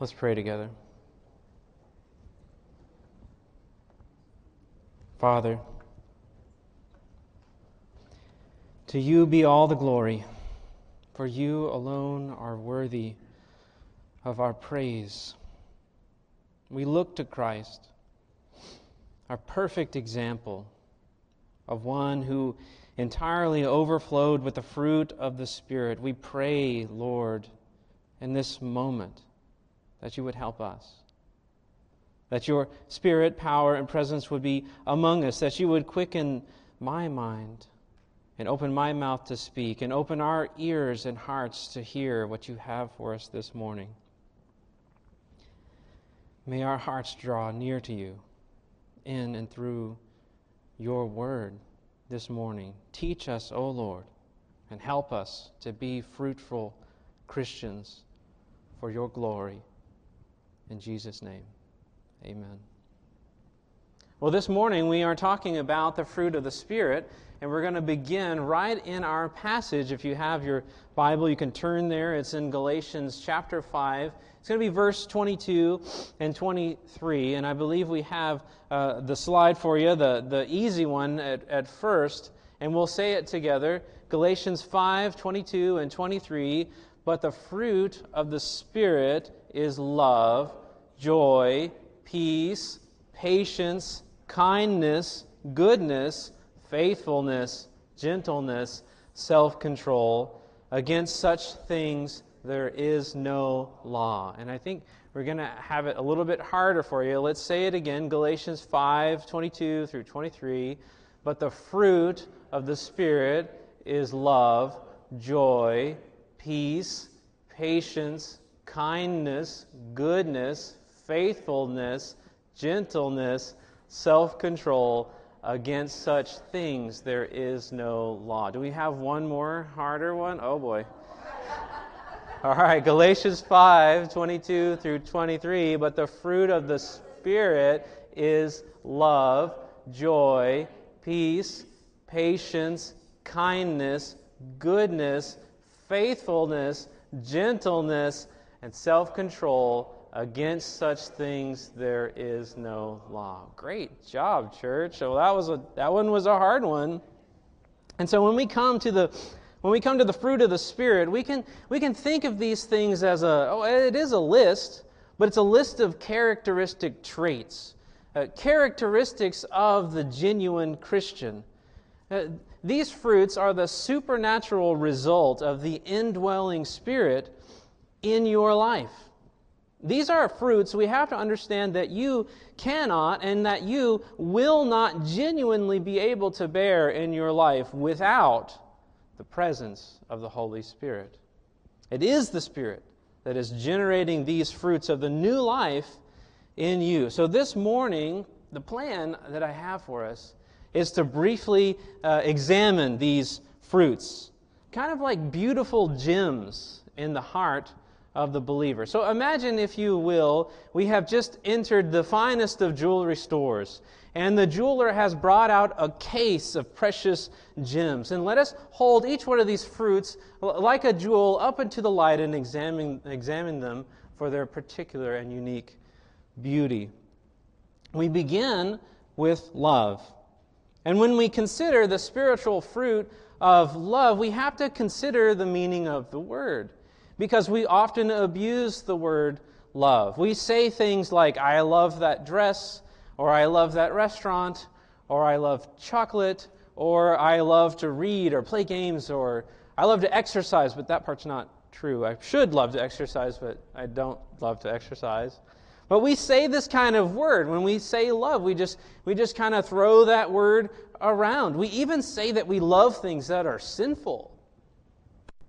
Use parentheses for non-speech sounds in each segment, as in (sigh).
Let's pray together. Father, to you be all the glory, for you alone are worthy of our praise. We look to Christ, our perfect example of one who entirely overflowed with the fruit of the Spirit. We pray, Lord, in this moment that you would help us. That your spirit, power, and presence would be among us, that you would quicken my mind and open my mouth to speak, and open our ears and hearts to hear what you have for us this morning. May our hearts draw near to you in and through your word this morning. Teach us, O Lord, and help us to be fruitful Christians for your glory. In Jesus' name, amen. Well, this morning we are talking about the fruit of the Spirit, and we're going to begin right in our passage. If you have your Bible, you can turn there. It's in Galatians chapter 5. It's going to be verse 22 and 23, and I believe we have uh, the slide for you, the, the easy one at, at first, and we'll say it together. Galatians 5 22 and 23. But the fruit of the Spirit is love, joy, peace, patience, kindness, goodness, faithfulness, gentleness, self control. Against such things there is no law. And I think we're going to have it a little bit harder for you. Let's say it again Galatians 5 22 through 23. But the fruit of the Spirit is love, joy, peace, patience, kindness, goodness, faithfulness, gentleness, self control. Against such things there is no law. Do we have one more harder one? Oh boy. All right, Galatians 5 22 through 23. But the fruit of the Spirit is love, joy, peace, patience, kindness, goodness, faithfulness, gentleness, and self control. Against such things there is no law. Great job, church. So that was a that one was a hard one. And so when we come to the when we come to the fruit of the spirit, we can we can think of these things as a oh it is a list, but it's a list of characteristic traits, uh, characteristics of the genuine Christian. Uh, these fruits are the supernatural result of the indwelling spirit in your life. These are fruits we have to understand that you cannot and that you will not genuinely be able to bear in your life without the presence of the Holy Spirit. It is the Spirit that is generating these fruits of the new life in you. So, this morning, the plan that I have for us is to briefly uh, examine these fruits, kind of like beautiful gems in the heart of the believer. So imagine, if you will, we have just entered the finest of jewelry stores, and the jeweler has brought out a case of precious gems. And let us hold each one of these fruits like a jewel up into the light and examine, examine them for their particular and unique beauty. We begin with love. And when we consider the spiritual fruit of love, we have to consider the meaning of the word because we often abuse the word love. We say things like, I love that dress, or I love that restaurant, or I love chocolate, or I love to read or play games, or I love to exercise, but that part's not true. I should love to exercise, but I don't love to exercise. But we say this kind of word. When we say love, we just, we just kind of throw that word around. We even say that we love things that are sinful.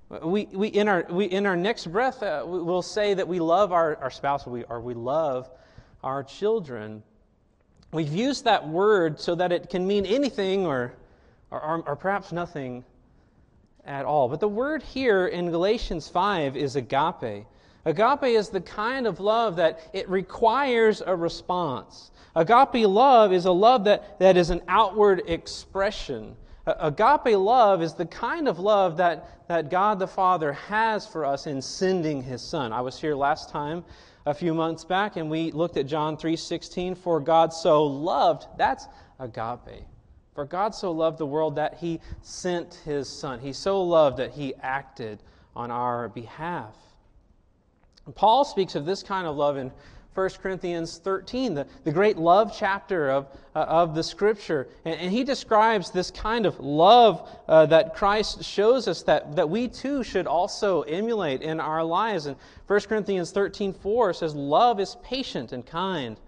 We, we, in, our, we, in our next breath, uh, we'll say that we love our, our spouse or we, or we love our children. We've used that word so that it can mean anything or, or, or perhaps nothing at all. But the word here in Galatians 5 is agape. Agape is the kind of love that it requires a response. Agape love is a love that, that is an outward expression Agape love is the kind of love that, that God the Father has for us in sending his Son. I was here last time a few months back and we looked at John 3:16 for God so loved that's agape for God so loved the world that he sent his son he so loved that he acted on our behalf Paul speaks of this kind of love in 1 Corinthians 13, the, the great love chapter of, uh, of the scripture. And, and, he describes this kind of love uh, that Christ shows us that, that we too should also emulate in our lives. And 1 Corinthians 13, 4 says, Love is patient and kind.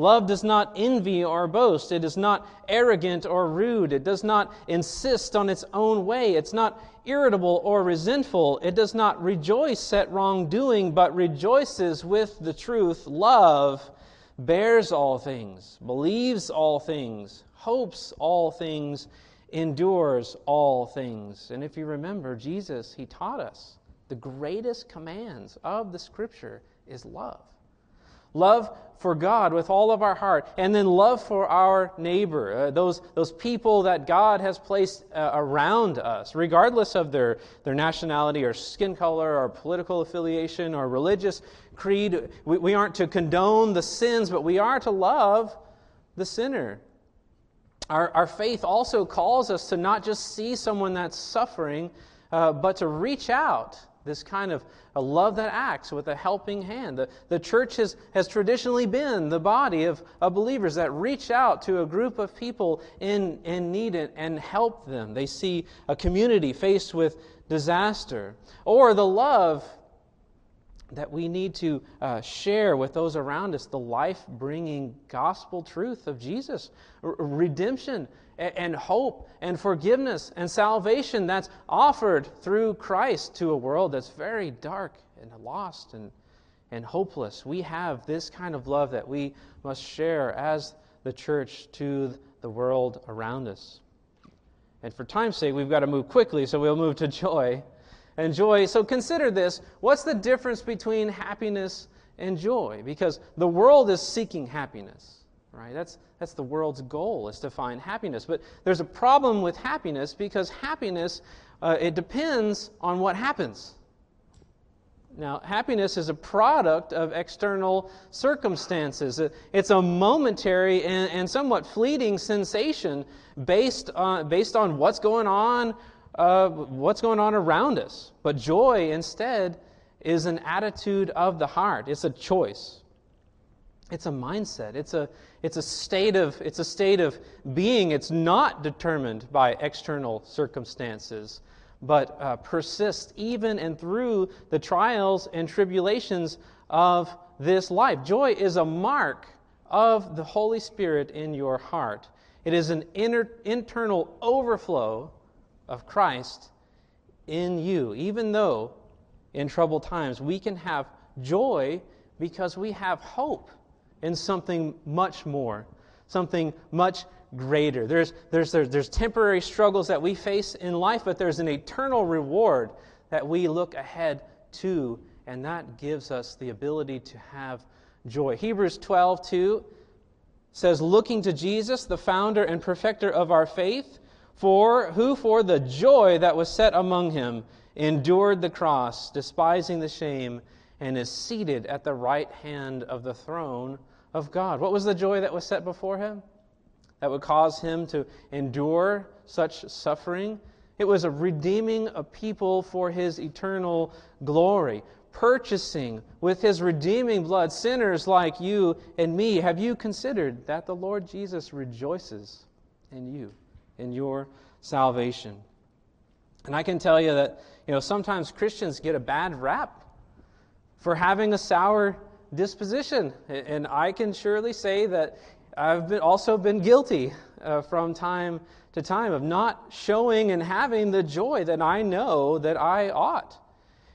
Love does not envy or boast. It is not arrogant or rude. It does not insist on its own way. It's not irritable or resentful. It does not rejoice at wrongdoing, but rejoices with the truth. Love bears all things, believes all things, hopes all things, endures all things. And if you remember, Jesus, he taught us the greatest commands of the Scripture is love love for God with all of our heart, and then love for our neighbor, uh, those, those people that God has placed uh, around us, regardless of their, their nationality or skin color or political affiliation or religious creed. We, we aren't to condone the sins, but we are to love the sinner. Our, our faith also calls us to not just see someone that's suffering, uh, but to reach out this kind of a love that acts with a helping hand. The, the church has, has traditionally been the body of, of believers that reach out to a group of people in, in need and, and help them. They see a community faced with disaster. Or the love that we need to uh, share with those around us the life bringing gospel truth of Jesus, redemption and hope and forgiveness and salvation that's offered through Christ to a world that's very dark and lost and, and hopeless. We have this kind of love that we must share as the church to the world around us. And for time's sake, we've got to move quickly, so we'll move to joy. And joy, so consider this what's the difference between happiness and joy? Because the world is seeking happiness right? That's, that's the world's goal, is to find happiness. But there's a problem with happiness because happiness, uh, it depends on what happens. Now, happiness is a product of external circumstances. It's a momentary and, and somewhat fleeting sensation based on, based on what's going on, uh, what's going on around us. But joy, instead, is an attitude of the heart. It's a choice. It's a mindset. It's a, it's a state of it's a state of being. It's not determined by external circumstances, but uh, persists even and through the trials and tribulations of this life. Joy is a mark of the Holy Spirit in your heart. It is an inner, internal overflow of Christ in you. Even though in troubled times we can have joy because we have hope in something much more, something much greater. There's, there's, there's, there's temporary struggles that we face in life, but there's an eternal reward that we look ahead to, and that gives us the ability to have joy. Hebrews 12, 2 says, Looking to Jesus, the founder and perfecter of our faith, for who for the joy that was set among him endured the cross, despising the shame, and is seated at the right hand of the throne of God. What was the joy that was set before him? That would cause him to endure such suffering? It was a redeeming a people for his eternal glory, purchasing with his redeeming blood sinners like you and me. Have you considered that the Lord Jesus rejoices in you, in your salvation? And I can tell you that, you know, sometimes Christians get a bad rap for having a sour disposition. And I can surely say that I've been, also been guilty uh, from time to time of not showing and having the joy that I know that I ought.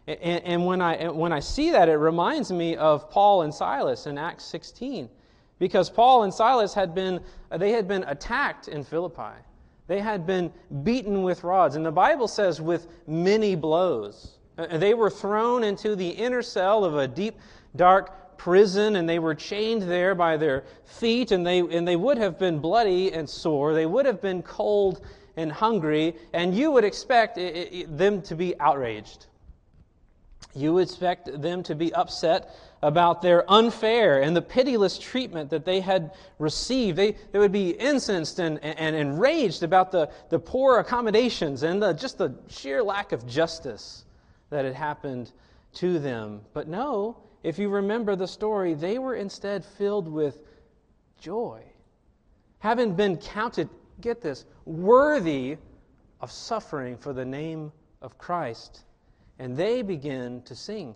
And, and when, I, when I see that, it reminds me of Paul and Silas in Acts 16. Because Paul and Silas had been, they had been attacked in Philippi. They had been beaten with rods. And the Bible says with many blows. Uh, they were thrown into the inner cell of a deep, dark prison and they were chained there by their feet and they, and they would have been bloody and sore. They would have been cold and hungry, and you would expect it, it, them to be outraged. You would expect them to be upset about their unfair and the pitiless treatment that they had received. They, they would be incensed and, and, and enraged about the, the poor accommodations and the, just the sheer lack of justice that had happened to them. But no, if you remember the story, they were instead filled with joy. Having been counted, get this, worthy of suffering for the name of Christ. And they begin to sing.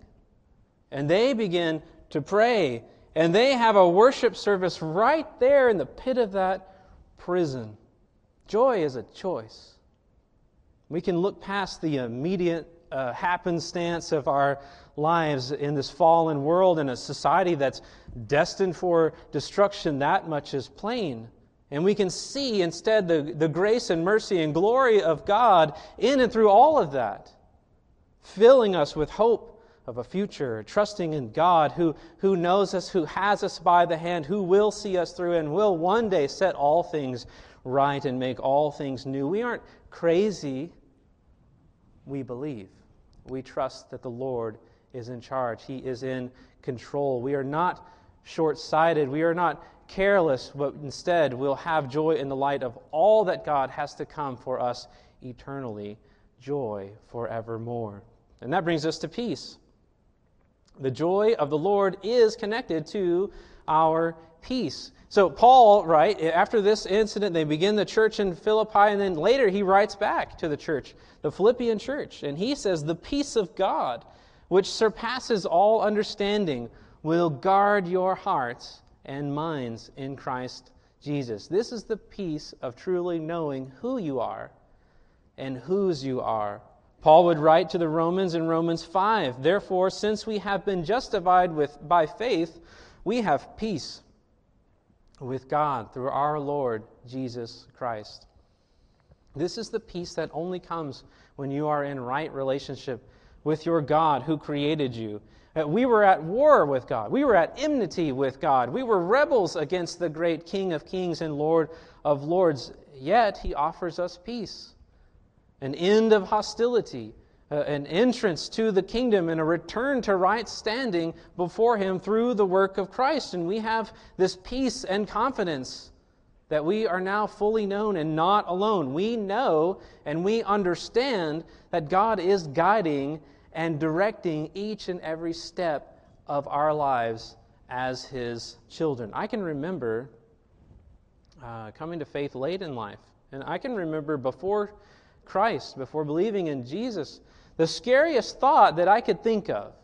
And they begin to pray. And they have a worship service right there in the pit of that prison. Joy is a choice. We can look past the immediate uh, happenstance of our lives in this fallen world and a society that's destined for destruction, that much is plain. And we can see instead the, the grace and mercy and glory of God in and through all of that, filling us with hope of a future, trusting in God who, who knows us, who has us by the hand, who will see us through, and will one day set all things right and make all things new. We aren't crazy, we believe. We trust that the Lord is in charge, He is in control. We are not short sighted, we are not careless, but instead we'll have joy in the light of all that God has to come for us eternally, joy forevermore. And that brings us to peace. The joy of the Lord is connected to our peace. So, Paul, right, after this incident, they begin the church in Philippi, and then later he writes back to the church, the Philippian church, and he says, The peace of God, which surpasses all understanding, will guard your hearts and minds in Christ Jesus. This is the peace of truly knowing who you are and whose you are. Paul would write to the Romans in Romans 5 Therefore, since we have been justified with, by faith, we have peace with God through our Lord Jesus Christ. This is the peace that only comes when you are in right relationship with your God who created you uh, we were at war with God. We were at enmity with God. We were rebels against the great King of kings and Lord of lords. Yet he offers us peace, an end of hostility, uh, an entrance to the kingdom, and a return to right standing before him through the work of Christ. And we have this peace and confidence that we are now fully known and not alone. We know and we understand that God is guiding and directing each and every step of our lives as His children. I can remember uh, coming to faith late in life, and I can remember before Christ, before believing in Jesus, the scariest thought that I could think of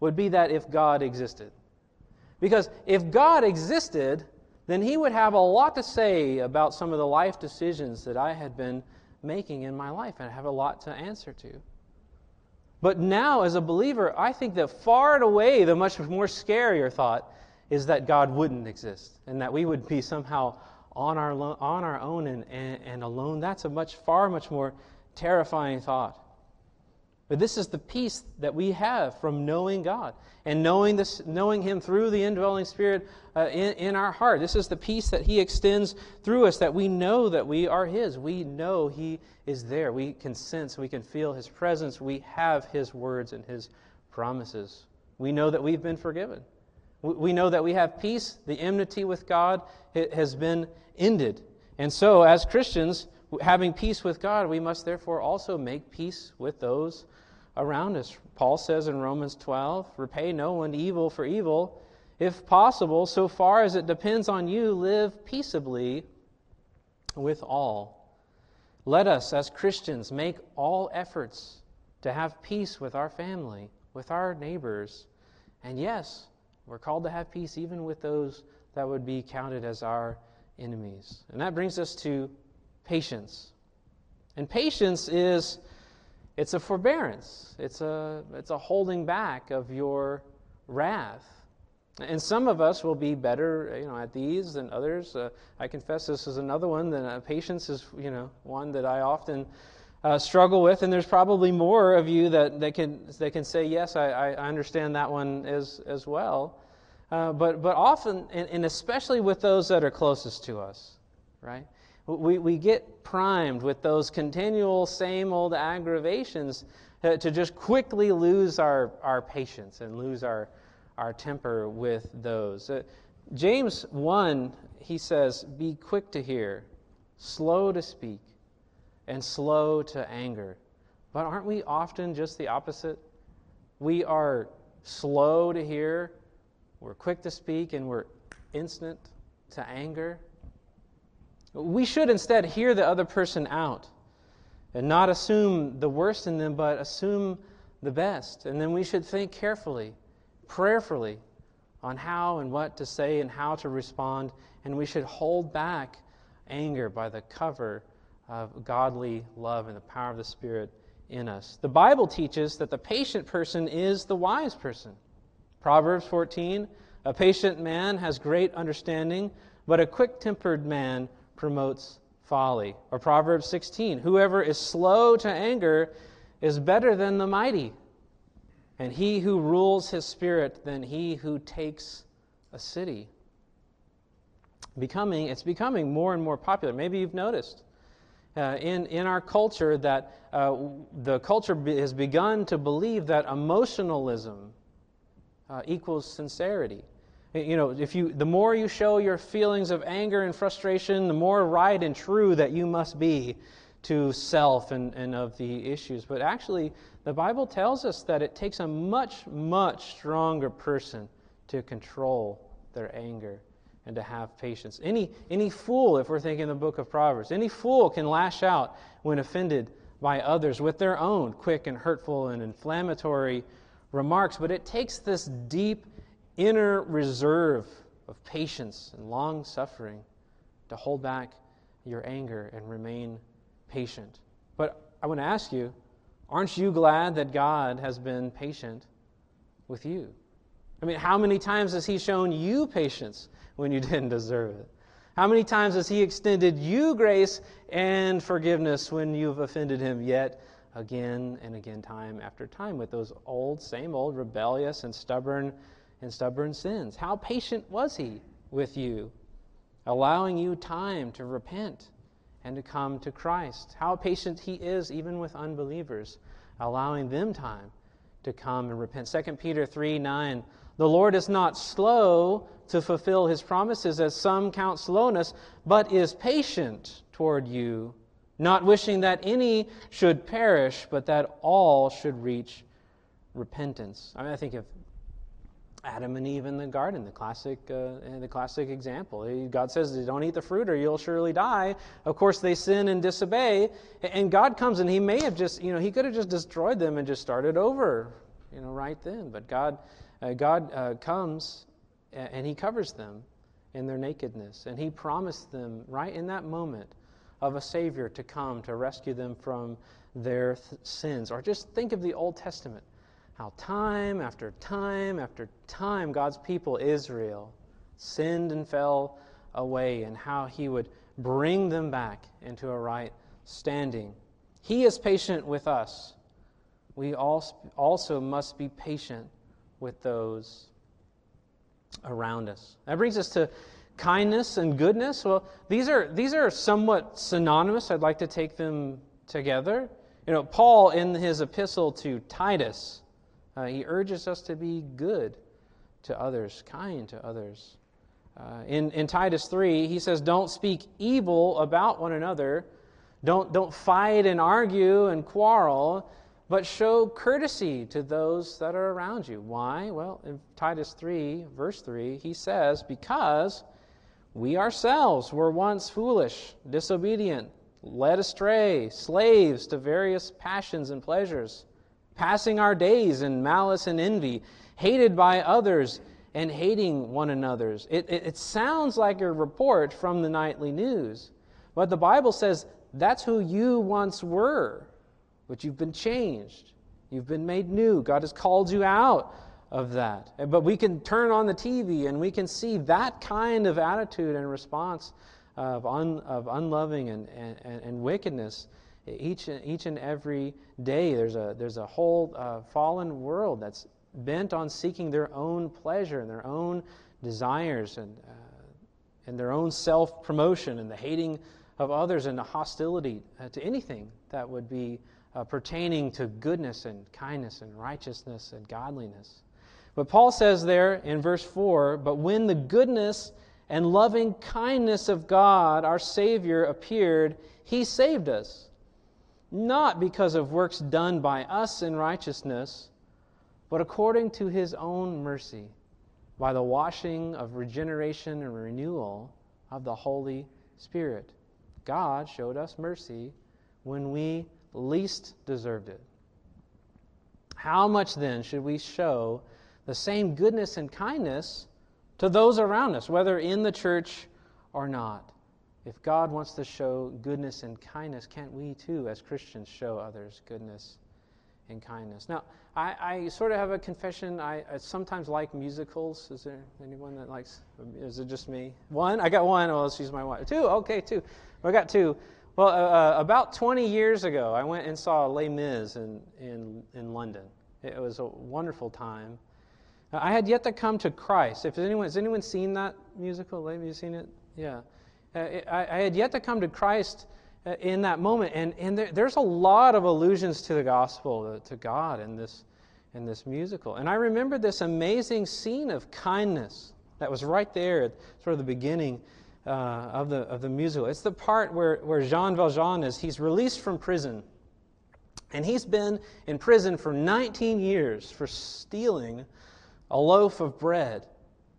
would be that if God existed. Because if God existed, then He would have a lot to say about some of the life decisions that I had been making in my life and have a lot to answer to. But now, as a believer, I think that far and away the much more scarier thought is that God wouldn't exist and that we would be somehow on our, lo- on our own and, and, and alone. That's a much, far much more terrifying thought. But this is the peace that we have from knowing God and knowing, this, knowing Him through the indwelling Spirit uh, in, in our heart. This is the peace that He extends through us, that we know that we are His. We know He is there. We can sense, we can feel His presence. We have His words and His promises. We know that we've been forgiven. We know that we have peace. The enmity with God has been ended. And so, as Christians, having peace with God, we must therefore also make peace with those around us. Paul says in Romans 12, repay no one evil for evil. If possible, so far as it depends on you, live peaceably with all. Let us, as Christians, make all efforts to have peace with our family, with our neighbors. And yes, we're called to have peace even with those that would be counted as our enemies. And that brings us to patience. And patience is it's a forbearance. It's a it's a holding back of your wrath. And some of us will be better, you know, at these than others. Uh, I confess this is another one. That uh, patience is, you know, one that I often uh, struggle with. And there's probably more of you that, that can that can say yes. I, I understand that one as as well. Uh, but but often, and, and especially with those that are closest to us, right? We, we get primed with those continual same old aggravations to, to just quickly lose our, our patience and lose our, our temper with those. Uh, James 1, he says, Be quick to hear, slow to speak, and slow to anger. But aren't we often just the opposite? We are slow to hear, we're quick to speak, and we're instant to anger. We should instead hear the other person out and not assume the worst in them, but assume the best. And then we should think carefully, prayerfully, on how and what to say and how to respond. And we should hold back anger by the cover of godly love and the power of the Spirit in us. The Bible teaches that the patient person is the wise person. Proverbs 14 A patient man has great understanding, but a quick tempered man promotes folly. Or Proverbs 16 Whoever is slow to anger is better than the mighty, and he who rules his spirit than he who takes a city. Becoming, it's becoming more and more popular. Maybe you've noticed uh, in, in our culture that uh, the culture be, has begun to believe that emotionalism uh, equals sincerity. You know, if you, the more you show your feelings of anger and frustration, the more right and true that you must be to self and, and of the issues. But actually, the Bible tells us that it takes a much, much stronger person to control their anger and to have patience. Any, any fool, if we're thinking the book of Proverbs, any fool can lash out when offended by others with their own quick and hurtful and inflammatory remarks. But it takes this deep inner reserve of patience and long suffering to hold back your anger and remain patient. But I want to ask you aren't you glad that God has been patient with you? I mean, how many times has He shown you patience when you (laughs) didn't deserve it? How many times has He extended you grace and forgiveness when you've offended Him yet again and again, time after time, with those old, same old rebellious and stubborn and stubborn sins. How patient was he with you, allowing you time to repent and to come to Christ? How patient he is even with unbelievers, allowing them time to come and repent. 2 Peter 3 9. The Lord is not slow to fulfill his promises, as some count slowness, but is patient toward you, not wishing that any should perish, but that all should reach repentance. I mean, I think of Adam and Eve in the garden, the classic, uh, the classic example. God says, "Don't eat the fruit, or you'll surely die." Of course, they sin and disobey, and God comes, and He may have just, you know, He could have just destroyed them and just started over, you know, right then. But God, uh, God uh, comes, and He covers them in their nakedness, and He promised them right in that moment of a Savior to come to rescue them from their th- sins. Or just think of the Old Testament how time after time after time God's people, Israel, sinned and fell away, and how He would bring them back into a right standing. He is patient with us. We also must be patient with those around us. That brings us to kindness and goodness. Well, these are, these are somewhat synonymous. I'd like to take them together. You know, Paul, in his epistle to Titus, uh, he urges us to be good to others, kind to others. Uh, in, in Titus 3, he says, Don't speak evil about one another. Don't, don't fight and argue and quarrel, but show courtesy to those that are around you. Why? Well, in Titus 3, verse 3, he says, Because we ourselves were once foolish, disobedient, led astray, slaves to various passions and pleasures passing our days in malice and envy, hated by others and hating one another's. It, it, it, sounds like a report from the nightly news, but the Bible says that's who you once were, but you've been changed. You've been made new. God has called you out of that. But we can turn on the TV and we can see that kind of attitude and response of, un, of unloving and, and, and wickedness each, each and every day. There's a, there's a whole uh, fallen world that's bent on seeking their own pleasure and their own desires and, uh, and their own self promotion and the hating of others and the hostility uh, to anything that would be uh, pertaining to goodness and kindness and righteousness and godliness. But Paul says there in verse 4 But when the goodness and loving kindness of God, our Savior, appeared, he saved us, not because of works done by us in righteousness, but according to his own mercy, by the washing of regeneration and renewal of the Holy Spirit. God showed us mercy when we least deserved it. How much then should we show the same goodness and kindness to those around us, whether in the church or not? If God wants to show goodness and kindness, can't we too, as Christians, show others goodness and kindness? Now, I, I sort of have a confession. I, I, sometimes like musicals. Is there anyone that likes? Is it just me? One? I got one. Well, she's my wife. Two? Okay, two. I got two. Well, uh, uh, about 20 years ago, I went and saw Les Mis in, in, in London. It was a wonderful time. I had yet to come to Christ. If anyone has anyone seen that musical? Have you seen it? Yeah. Uh, I, had yet to come to Christ uh, in that moment, and, and there, there's a lot of allusions to the gospel, to God, in this, in this musical. And I remember this amazing scene of kindness that was right there at sort of the beginning uh, of, the, of the musical. It's the part where, where Jean Valjean is, he's released from prison. And he's been in prison for 19 years for stealing a loaf of bread.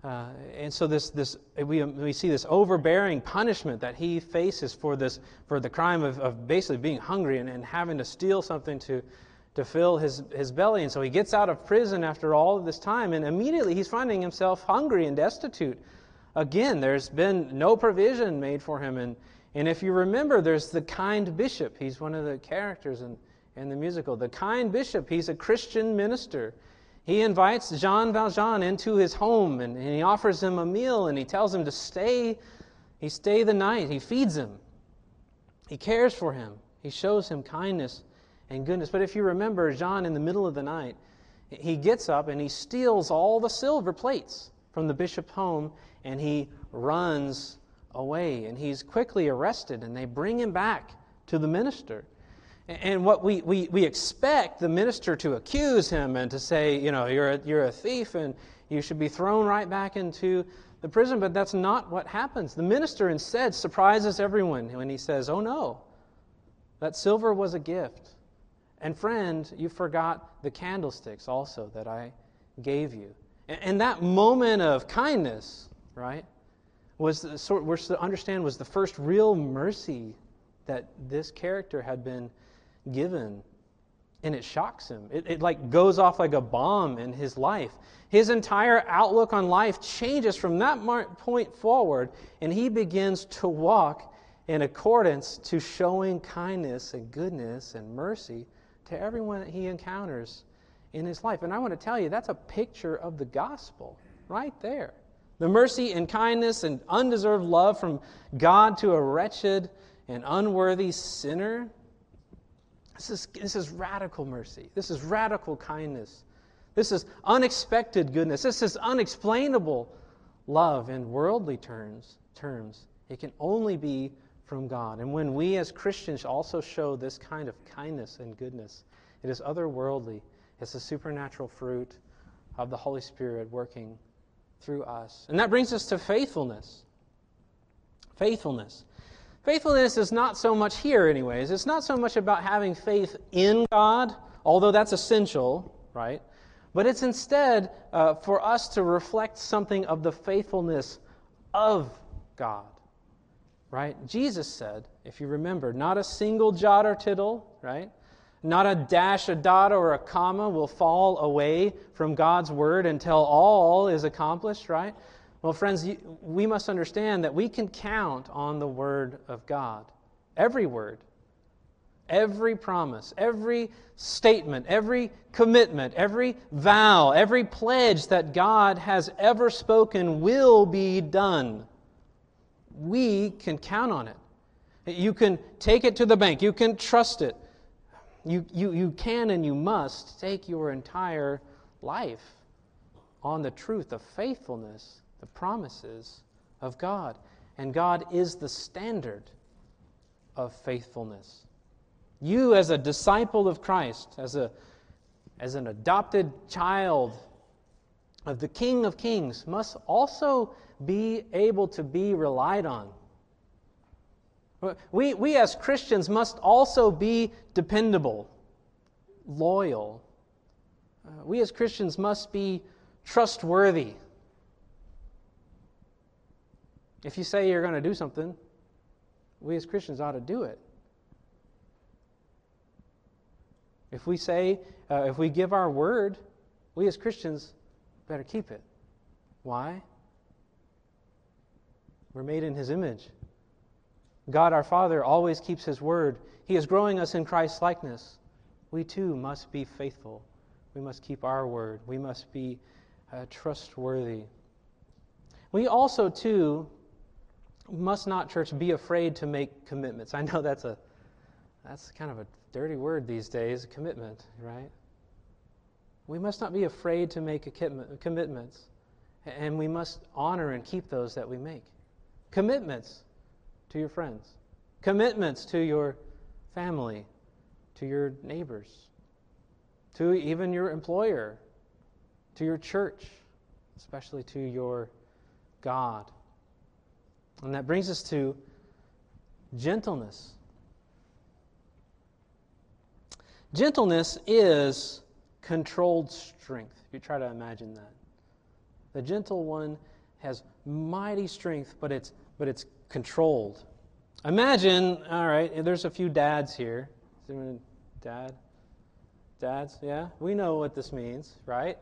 Uh, and so this, this, we, we see this overbearing punishment that he faces for, this, for the crime of, of basically being hungry and, and having to steal something to, to fill his, his belly. And so he gets out of prison after all of this time, and immediately he's finding himself hungry and destitute. Again, there's been no provision made for him. And, and if you remember, there's the kind bishop. He's one of the characters in, in the musical. The kind bishop, he's a Christian minister. He invites Jean Valjean into his home and, and he offers him a meal and he tells him to stay. He stay the night. He feeds him. He cares for him. He shows him kindness and goodness. But if you remember, Jean, in the middle of the night, he gets up and he steals all the silver plates from the bishop's home and he runs away. And he's quickly arrested and they bring him back to the minister. And what we, we, we expect the minister to accuse him and to say, you know, you're a, you're a thief and you should be thrown right back into the prison, but that's not what happens. The minister instead surprises everyone when he says, oh no, that silver was a gift. And friend, you forgot the candlesticks also that I gave you. And, and that moment of kindness, right, was the sort, we're to understand was the first real mercy that this character had been given. And it shocks him. It, it like goes off like a bomb in his life. His entire outlook on life changes from that point forward, and he begins to walk in accordance to showing kindness and goodness and mercy to everyone that he encounters in his life. And I want to tell you, that's a picture of the gospel right there. The mercy and kindness and undeserved love from God to a wretched and unworthy sinner this is, this is radical mercy. This is radical kindness. This is unexpected goodness. This is unexplainable love in worldly terms. terms. It can only be from God. And when we as Christians also show this kind of kindness and goodness, it is otherworldly. It's a supernatural fruit of the Holy Spirit working through us. And that brings us to faithfulness. Faithfulness. Faithfulness is not so much here, anyways. It's not so much about having faith in God, although that's essential, right? But it's instead uh, for us to reflect something of the faithfulness of God, right? Jesus said, if you remember, not a single jot or tittle, right? Not a dash, a dot, or a comma will fall away from God's word until all is accomplished, right? Well, friends, we must understand that we can count on the Word of God. Every word, every promise, every statement, every commitment, every vow, every pledge that God has ever spoken will be done. We can count on it. You can take it to the bank, you can trust it. You, you, you can and you must take your entire life on the truth of faithfulness the promises of God. And God is the standard of faithfulness. You, as a disciple of Christ, as, a, as an adopted child of the King of Kings, must also be able to be relied on. We, we as Christians must also be dependable, loyal. Uh, we as Christians must be trustworthy. If you say you're going to do something, we as Christians ought to do it. If we say, uh, if we give our word, we as Christians better keep it. Why? We're made in His image. God our Father always keeps His word. He is growing us in Christ's likeness. We too must be faithful. We must keep our word. We must be uh, trustworthy. We also, too, must not, church, be afraid to make commitments. I know that's a that's kind of a dirty word these days, commitment, right? We must not be afraid to make commitments, and we must honor and keep those that we make. Commitments to your friends, commitments to your family, to your neighbors, to even your employer, to your church, especially to your God. And that brings us to gentleness. Gentleness is controlled strength. If you try to imagine that. The gentle one has mighty strength, but it's, but it's controlled. Imagine, all right, there's a few dads here. Dad? Dads, yeah? We know what this means, right?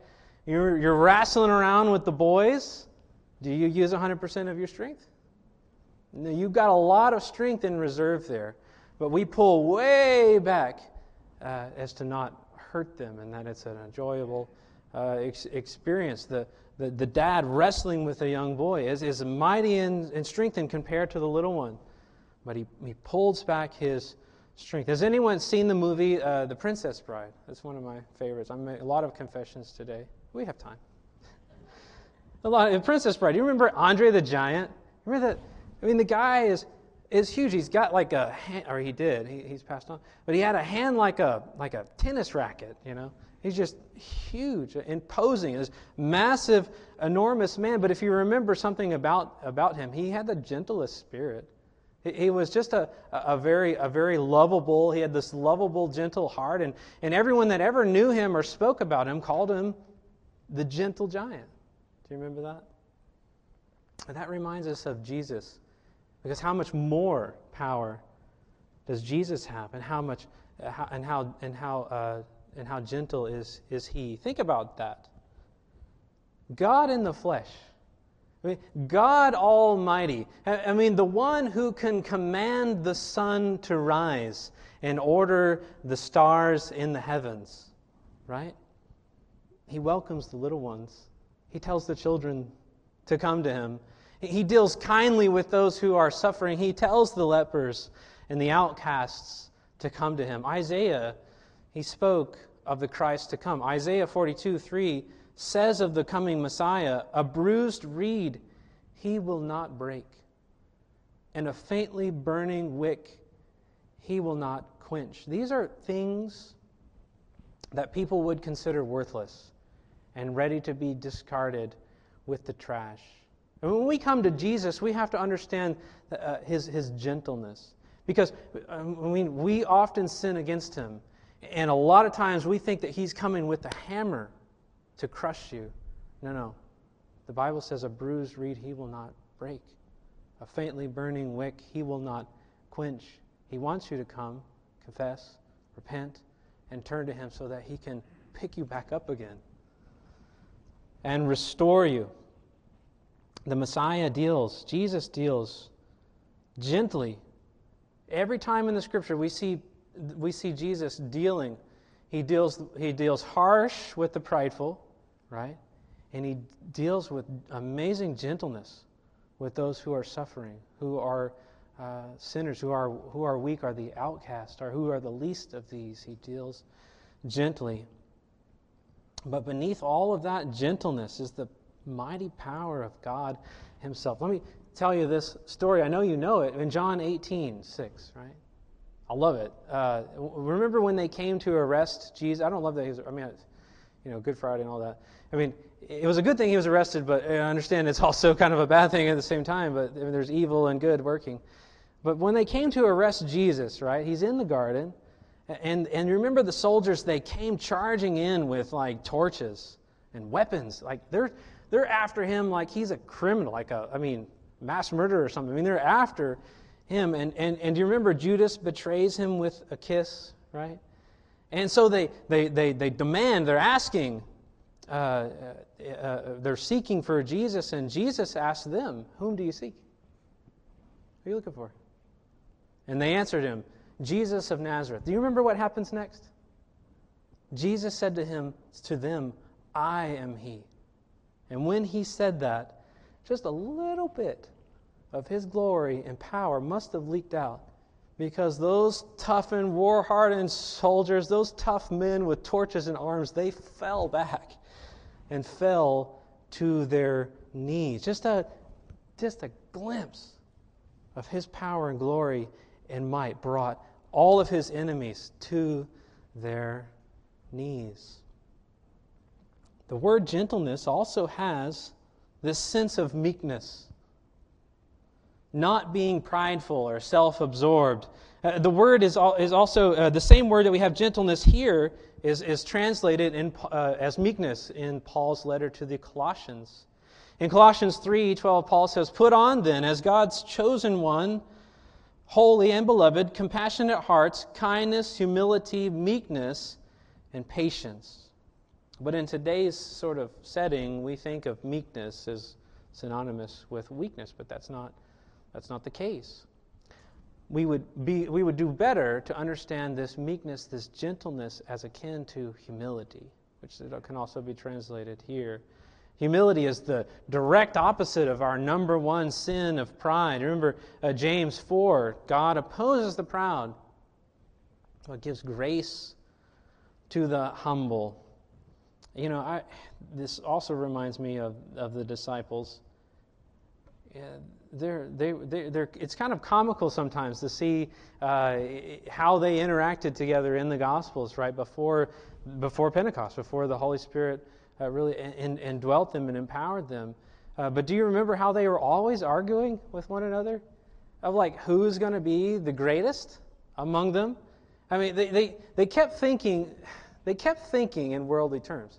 You're, you're wrestling around with the boys. Do you use 100% of your strength? You've got a lot of strength in reserve there, but we pull way back uh, as to not hurt them and that it's an enjoyable uh, ex- experience. The, the, the, dad wrestling with a young boy is, is mighty in, in strength and compared to the little one, but he, he pulls back his strength. Has anyone seen the movie uh, The Princess Bride? That's one of my favorites. I'm a lot of confessions today. We have time. (laughs) a lot of Princess Bride. Do you remember Andre the Giant? Remember that? I mean, the guy is is huge. He's got like a hand, or he did. He, he's passed on, but he had a hand like a like a tennis racket. You know, he's just huge, imposing. This massive, enormous man. But if you remember something about about him, he had the gentlest spirit. He, he was just a, a very a very lovable. He had this lovable, gentle heart, and and everyone that ever knew him or spoke about him called him the gentle giant. Do you remember that? And that reminds us of Jesus because how much more power does Jesus have, and how much, uh, and how, and how, uh, and how gentle is, is He? Think about that. God in the flesh. I mean, God Almighty. I mean, the one who can command the sun to rise and order the stars in the heavens, right? He welcomes the little ones. He tells the children to come to him he deals kindly with those who are suffering. He tells the lepers and the outcasts to come to him. Isaiah, he spoke of the Christ to come. Isaiah 42 3 says of the coming Messiah, a bruised reed he will not break, and a faintly burning wick he will not quench. These are things that people would consider worthless and ready to be discarded with the trash. And when we come to Jesus, we have to understand uh, his, his gentleness. Because, um, I mean, we often sin against him. And a lot of times we think that he's coming with a hammer to crush you. No, no. The Bible says, a bruised reed he will not break, a faintly burning wick he will not quench. He wants you to come, confess, repent, and turn to him so that he can pick you back up again and restore you the Messiah deals, Jesus deals gently. Every time in the scripture we see, we see Jesus dealing. He deals, he deals harsh with the prideful, right? And he deals with amazing gentleness with those who are suffering, who are uh, sinners, who are, who are weak, are the outcast, or who are the least of these. He deals gently. But beneath all of that gentleness is the mighty power of God Himself. Let me tell you this story. I know you know it. In John 18, 6, right? I love it. Uh, remember when they came to arrest Jesus? I don't love that. He's, I mean, you know, Good Friday and all that. I mean, it was a good thing he was arrested, but I understand it's (laughs) also kind of a bad thing at the same time. But I mean, there's evil and good working. But when they came to arrest Jesus, right? He's in the garden, and and remember the soldiers? They came charging in with like torches and weapons. Like they're they're after him like he's a criminal, like a I mean mass murderer or something. I mean they're after him. And, and, and do you remember Judas betrays him with a kiss, right? And so they, they, they, they demand, they're asking, uh, uh, uh, they're seeking for Jesus, and Jesus asks them, Whom do you seek? Who are you looking for? And they answered him, Jesus of Nazareth. Do you remember what happens next? Jesus said to him, to them, I am he. And when he said that, just a little bit of his glory and power must have leaked out because those toughened, war hardened soldiers, those tough men with torches and arms, they fell back and fell to their knees. Just a, just a glimpse of his power and glory and might brought all of his enemies to their knees. The word gentleness also has this sense of meekness not being prideful or self absorbed. Uh, the word is, al- is also uh, the same word that we have gentleness here is, is translated in, uh, as meekness in Paul's letter to the Colossians. In Colossians 3 12, Paul says, Put on then, as God's chosen one, holy and beloved, compassionate hearts, kindness, humility, meekness, and patience. But in today's sort of setting, we think of meekness as synonymous with weakness, but that's not that's not the case. We would, be, we would do better to understand this meekness, this gentleness, as akin to humility, which can also be translated here. Humility is the direct opposite of our number one sin of pride. Remember uh, James 4 God opposes the proud, but gives grace to the humble. You know, I, this also reminds me of, of the disciples they're, they, they, they're, it's kind of comical sometimes to see uh, how they interacted together in the Gospels, right, before, before Pentecost, before the Holy Spirit uh, really and dwelt them and empowered them. Uh, but do you remember how they were always arguing with one another? Of like, who's going to be the greatest among them? I mean, they, they, they kept thinking, they kept thinking in worldly terms.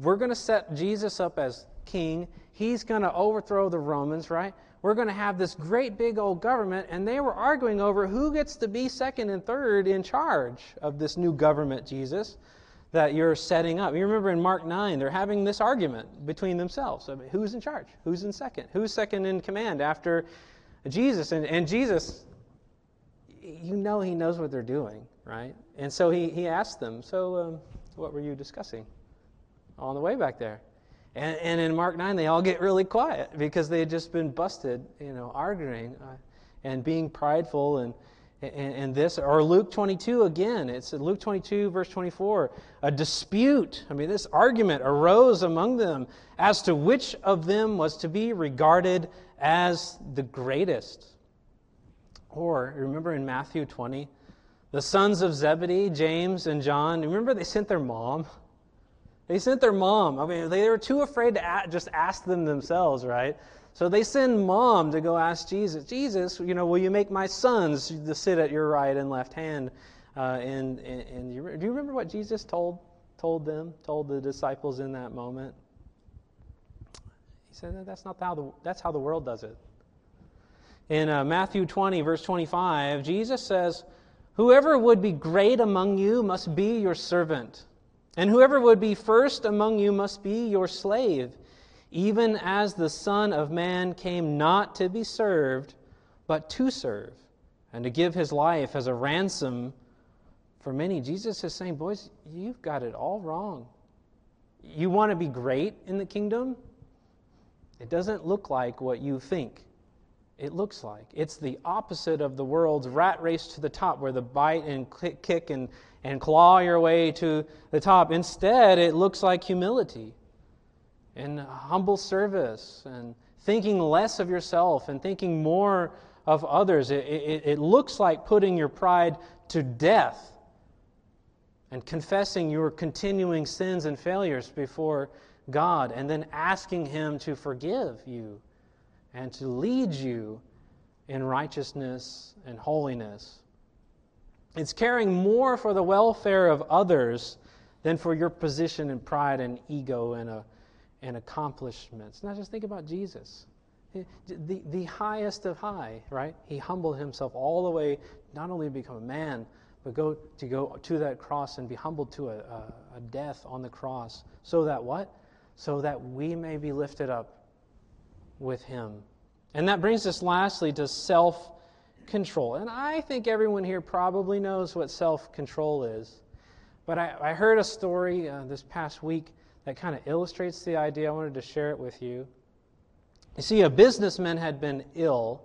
We're going to set Jesus up as king. He's going to overthrow the Romans, right? we're going to have this great big old government, and they were arguing over who gets to be second and third in charge of this new government, Jesus, that you're setting up. You remember in Mark 9, they're having this argument between themselves. I mean, who's in charge? Who's in second? Who's second in command after Jesus? And, and Jesus, you know, he knows what they're doing, right? And so he, he asked them, So, um, what were you discussing on the way back there? And, and in Mark 9, they all get really quiet because they had just been busted, you know, arguing uh, and being prideful and, and, and, this. Or Luke 22 again. It's Luke 22, verse 24. A dispute, I mean, this argument arose among them as to which of them was to be regarded as the greatest. Or, remember in Matthew 20, the sons of Zebedee, James and John, remember they sent their mom? (laughs) They sent their mom. I mean, they were too afraid to just ask them themselves, right? So they send mom to go ask Jesus, Jesus, you know, will you make my sons to sit at your right and left hand? Uh, and and, and you, do you remember what Jesus told told them, told the disciples in that moment? He said that's not how the that's how the world does it. In uh, Matthew 20, verse 25, Jesus says, "Whoever would be great among you must be your servant." And whoever would be first among you must be your slave, even as the Son of Man came not to be served, but to serve, and to give his life as a ransom for many. Jesus is saying, Boys, you've got it all wrong. You want to be great in the kingdom? It doesn't look like what you think it looks like. It's the opposite of the world's rat race to the top, where the bite and kick and, and claw your way to the top. Instead, it looks like humility and humble service and thinking less of yourself and thinking more of others. It, it, it looks like putting your pride to death and confessing your continuing sins and failures before God, and then asking Him to forgive you and to lead you in righteousness and holiness. It's caring more for the welfare of others than for your position and pride and ego and, a, and accomplishments. Now, just think about Jesus. The, the highest of high, right? He humbled himself all the way, not only to become a man, but go to go to that cross and be humbled to a, a, a death on the cross. So that what? So that we may be lifted up with him. And that brings us lastly to self control. And I think everyone here probably knows what self control is. But I, I, heard a story uh, this past week that kind of illustrates the idea. I wanted to share it with you. You see, a businessman had been ill,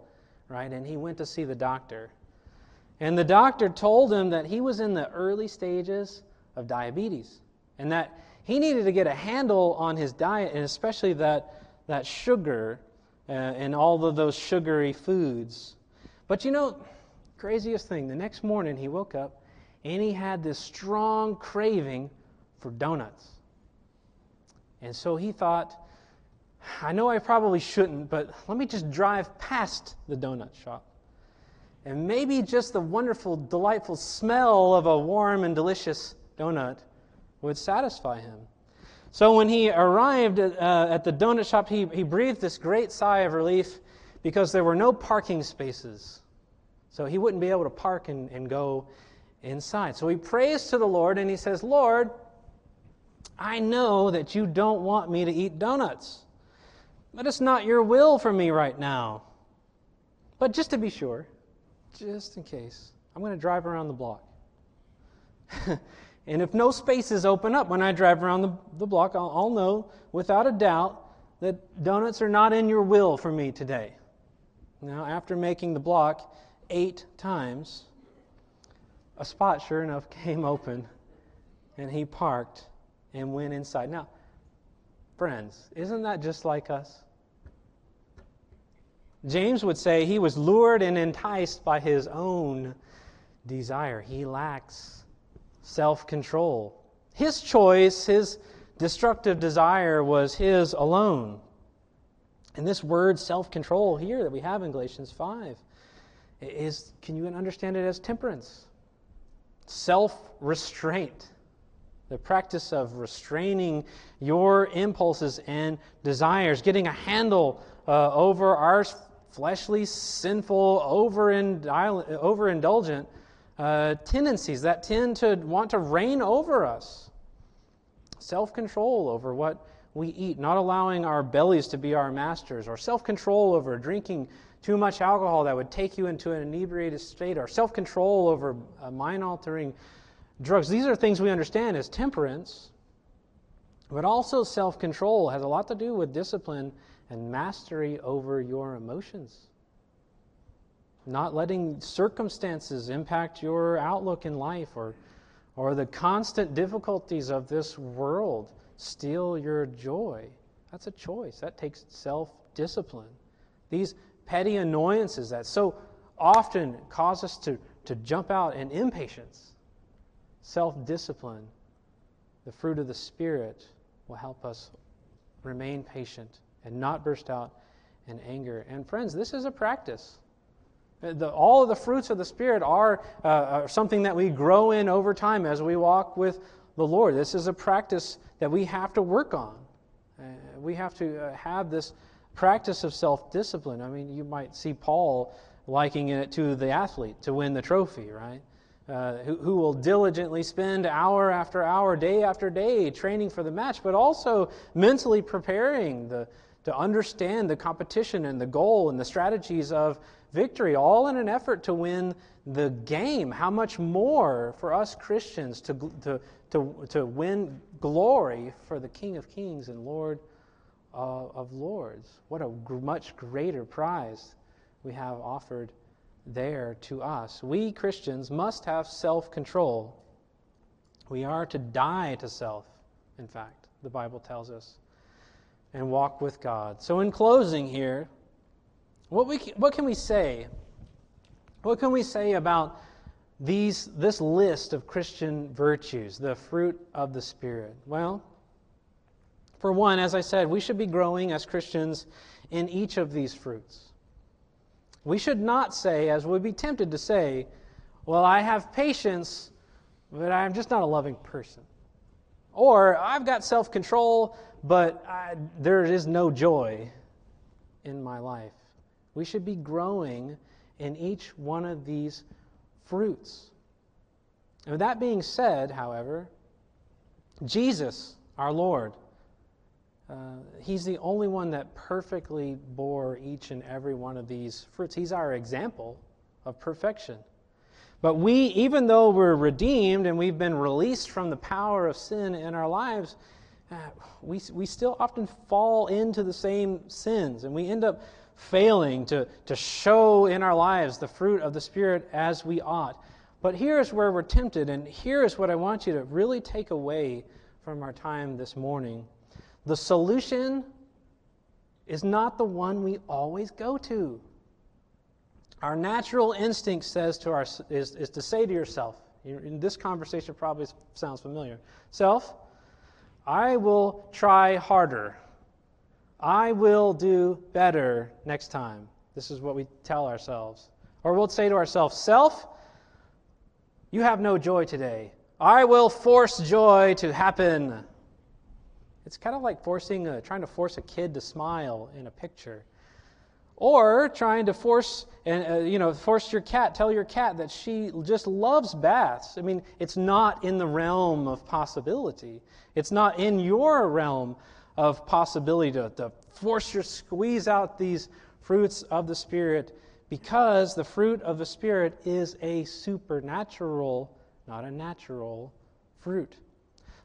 right, and he went to see the doctor. And the doctor told him that he was in the early stages of diabetes and that he needed to get a handle on his diet and especially that, that sugar uh, and all of those sugary foods. But you know, craziest thing, the next morning he woke up and he had this strong craving for donuts. And so he thought, I know I probably shouldn't, but let me just drive past the donut shop. And maybe just the wonderful, delightful smell of a warm and delicious donut would satisfy him. So when he arrived at, uh, at the donut shop, he, he breathed this great sigh of relief because there were no parking spaces. So he wouldn't be able to park and, and go inside. So he prays to the Lord and he says, Lord, I know that you don't want me to eat donuts. But it's not your will for me right now. But just to be sure, just in case, I'm going to drive around the block. (laughs) and if no spaces open up when I drive around the, the block, I'll, I'll know without a doubt that donuts are not in your will for me today. Now, after making the block eight times, a spot, sure enough, (laughs) came open, and he parked and went inside. Now, friends, isn't that just like us? James would say he was lured and enticed by his own desire. He lacks self control. His choice, his destructive desire, was his alone. And this word self control here that we have in Galatians 5 is, can you understand it as temperance? Self restraint. The practice of restraining your impulses and desires, getting a handle uh, over our fleshly, sinful, overindulgent uh, tendencies that tend to want to reign over us. Self control over what we eat, not allowing our bellies to be our masters, or self control over drinking too much alcohol that would take you into an inebriated state, or self control over uh, mind altering drugs. These are things we understand as temperance, but also self control has a lot to do with discipline and mastery over your emotions. Not letting circumstances impact your outlook in life or, or the constant difficulties of this world steal your joy. That's a choice. That takes self discipline. These petty annoyances that so often cause us to, to jump out in impatience, self discipline, the fruit of the Spirit will help us remain patient and not burst out in anger. And friends, this is a practice. The, all of the fruits of the Spirit are, uh, are something that we grow in over time as we walk with the Lord. This is a practice that we have to work on. Uh, we have to uh, have this practice of self discipline. I mean, you might see Paul likening it to the athlete to win the trophy, right? Uh, who, who, will diligently spend hour after hour, day after day training for the match, but also mentally preparing the, to understand the competition and the goal and the strategies of victory, all in an effort to win the game. How much more for us Christians to, to, to, to win glory for the King of Kings and Lord uh, of Lords? What a much greater prize we have offered there to us. We Christians must have self control. We are to die to self, in fact, the Bible tells us and walk with God. So, in closing here, what, we, what can we say What can we say about these, this list of Christian virtues, the fruit of the Spirit? Well, for one, as I said, we should be growing as Christians in each of these fruits. We should not say, as we'd be tempted to say, well, I have patience, but I'm just not a loving person. Or I've got self control, but I, there is no joy in my life. We should be growing in each one of these fruits. And with that being said, however, Jesus, our Lord, uh, he's the only one that perfectly bore each and every one of these fruits. He's our example of perfection. But we, even though we're redeemed and we've been released from the power of sin in our lives, uh, we, we still often fall into the same sins. And we end up failing to, to show in our lives the fruit of the Spirit as we ought. But here's where we're tempted, and here is what I want you to really take away from our time this morning. The solution is not the one we always go to. Our natural instinct says to our, is, is to say to yourself, in this conversation probably sounds familiar, self, I will try harder. I will do better next time. This is what we tell ourselves. Or we'll say to ourselves, Self, you have no joy today. I will force joy to happen. It's kind of like forcing a, trying to force a kid to smile in a picture. Or trying to force and uh, you know force your cat tell your cat that she just loves baths. I mean, it's not in the realm of possibility. It's not in your realm of possibility to, to force your squeeze out these fruits of the Spirit because the fruit of the Spirit is a supernatural, not a natural fruit.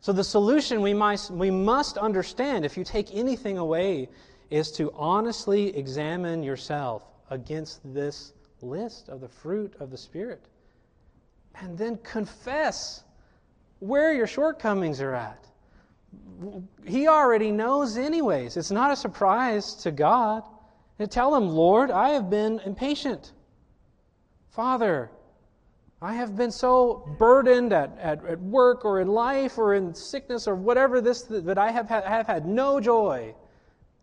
So, the solution we we must understand, if you take anything away, is to honestly examine yourself against this list of the fruit of the Spirit. And then confess where your shortcomings are at he already knows, anyways. It's not a surprise to God. And tell him, Lord, I have been impatient. Father, I have been so burdened at, at, at work or in life or in sickness or whatever this that I have had, have had no joy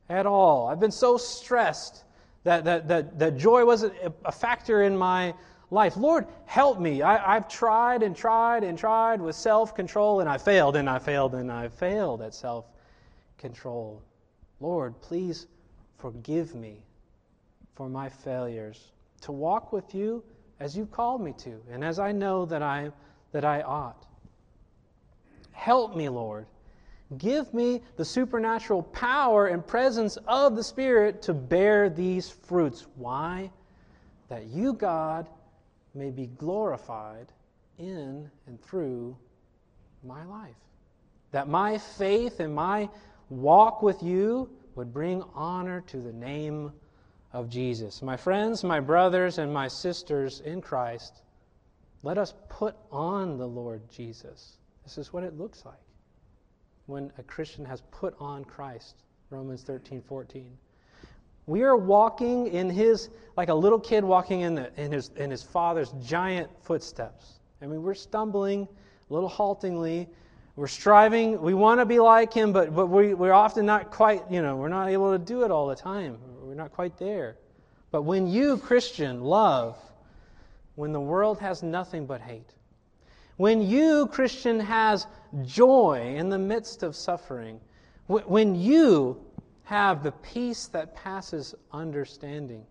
at all. I've been so stressed that, that, that, that joy wasn't a factor in my life. Lord, help me. I, have tried and tried and tried with self control, and I failed and I failed and I failed at self control. Lord, please forgive me for my failures to walk with you as you've called me to, and as I know that I, that I ought. Help me, Lord. Give me the supernatural power and presence of the Spirit to bear these fruits. Why? That you, God, may be glorified in and through my life. That my faith and my walk with you would bring honor to the name of Jesus. My friends, my brothers, and my sisters in Christ, let us put on the Lord Jesus. This is what it looks like when a Christian has put on Christ. Romans 13, 14. We are walking in his, like a little kid walking in, the, in, his, in his father's giant footsteps. I mean, we're stumbling a little haltingly. We're striving. We want to be like him, but, but we, we're often not quite, you know, we're not able to do it all the time. We're not quite there. But when you, Christian, love, when the world has nothing but hate, when you, Christian, has joy in the midst of suffering, when you have the peace that passes understanding.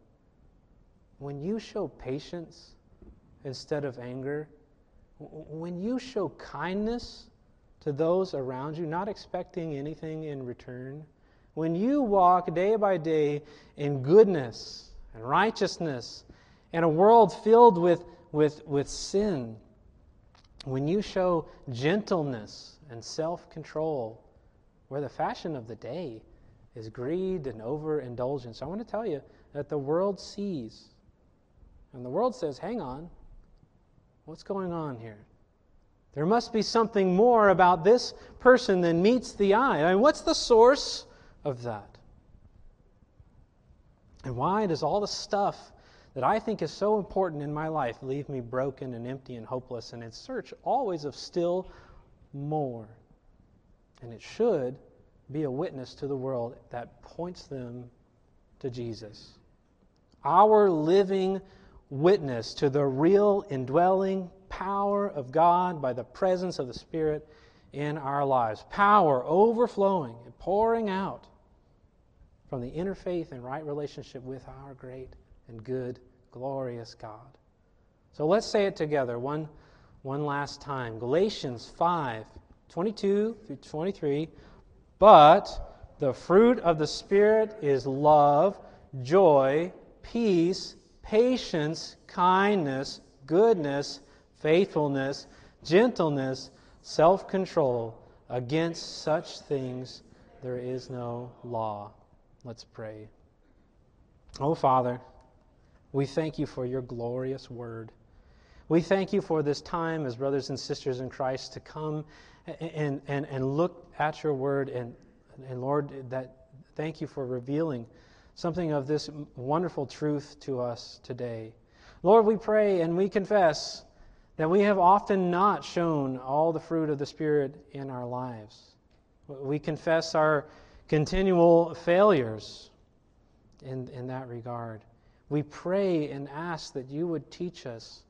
When you show patience instead of anger, when you show kindness to those around you, not expecting anything in return, when you walk day by day in goodness and righteousness in a world filled with, with, with sin, when you show gentleness and self control, we're the fashion of the day is greed and overindulgence. I want to tell you that the world sees, and the world says, hang on, what's going on here? There must be something more about this person than meets the eye. I mean, what's the source of that? And why does all the stuff that I think is so important in my life leave me broken and empty and hopeless and in search always of still more. And it should be a witness to the world that points them to Jesus. Our living witness to the real indwelling power of God by the presence of the Spirit in our lives. Power overflowing and pouring out from the inner faith and right relationship with our great and good, glorious God. So let's say it together one, one last time. Galatians 5 22 through 23. But the fruit of the Spirit is love, joy, peace, patience, kindness, goodness, faithfulness, gentleness, self control. Against such things there is no law. Let's pray. Oh, Father, we thank you for your glorious word. We thank you for this time as brothers and sisters in Christ to come and, and, and look at your word. And, and Lord, that, thank you for revealing something of this wonderful truth to us today. Lord, we pray and we confess that we have often not shown all the fruit of the Spirit in our lives. We confess our continual failures in, in that regard. We pray and ask that you would teach us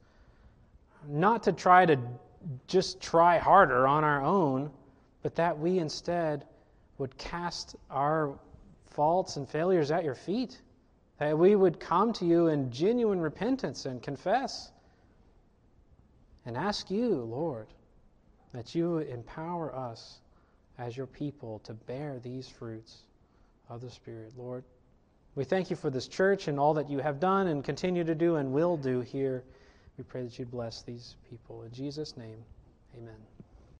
not to try to just try harder on our own, but that we instead would cast our faults and failures at your feet. That we would come to you in genuine repentance and confess and ask you, Lord, that you empower us as your people to bear these fruits of the Spirit, Lord. We thank you for this church and all that you have done and continue to do and will do here. We pray that you'd bless these people. In Jesus' name, amen.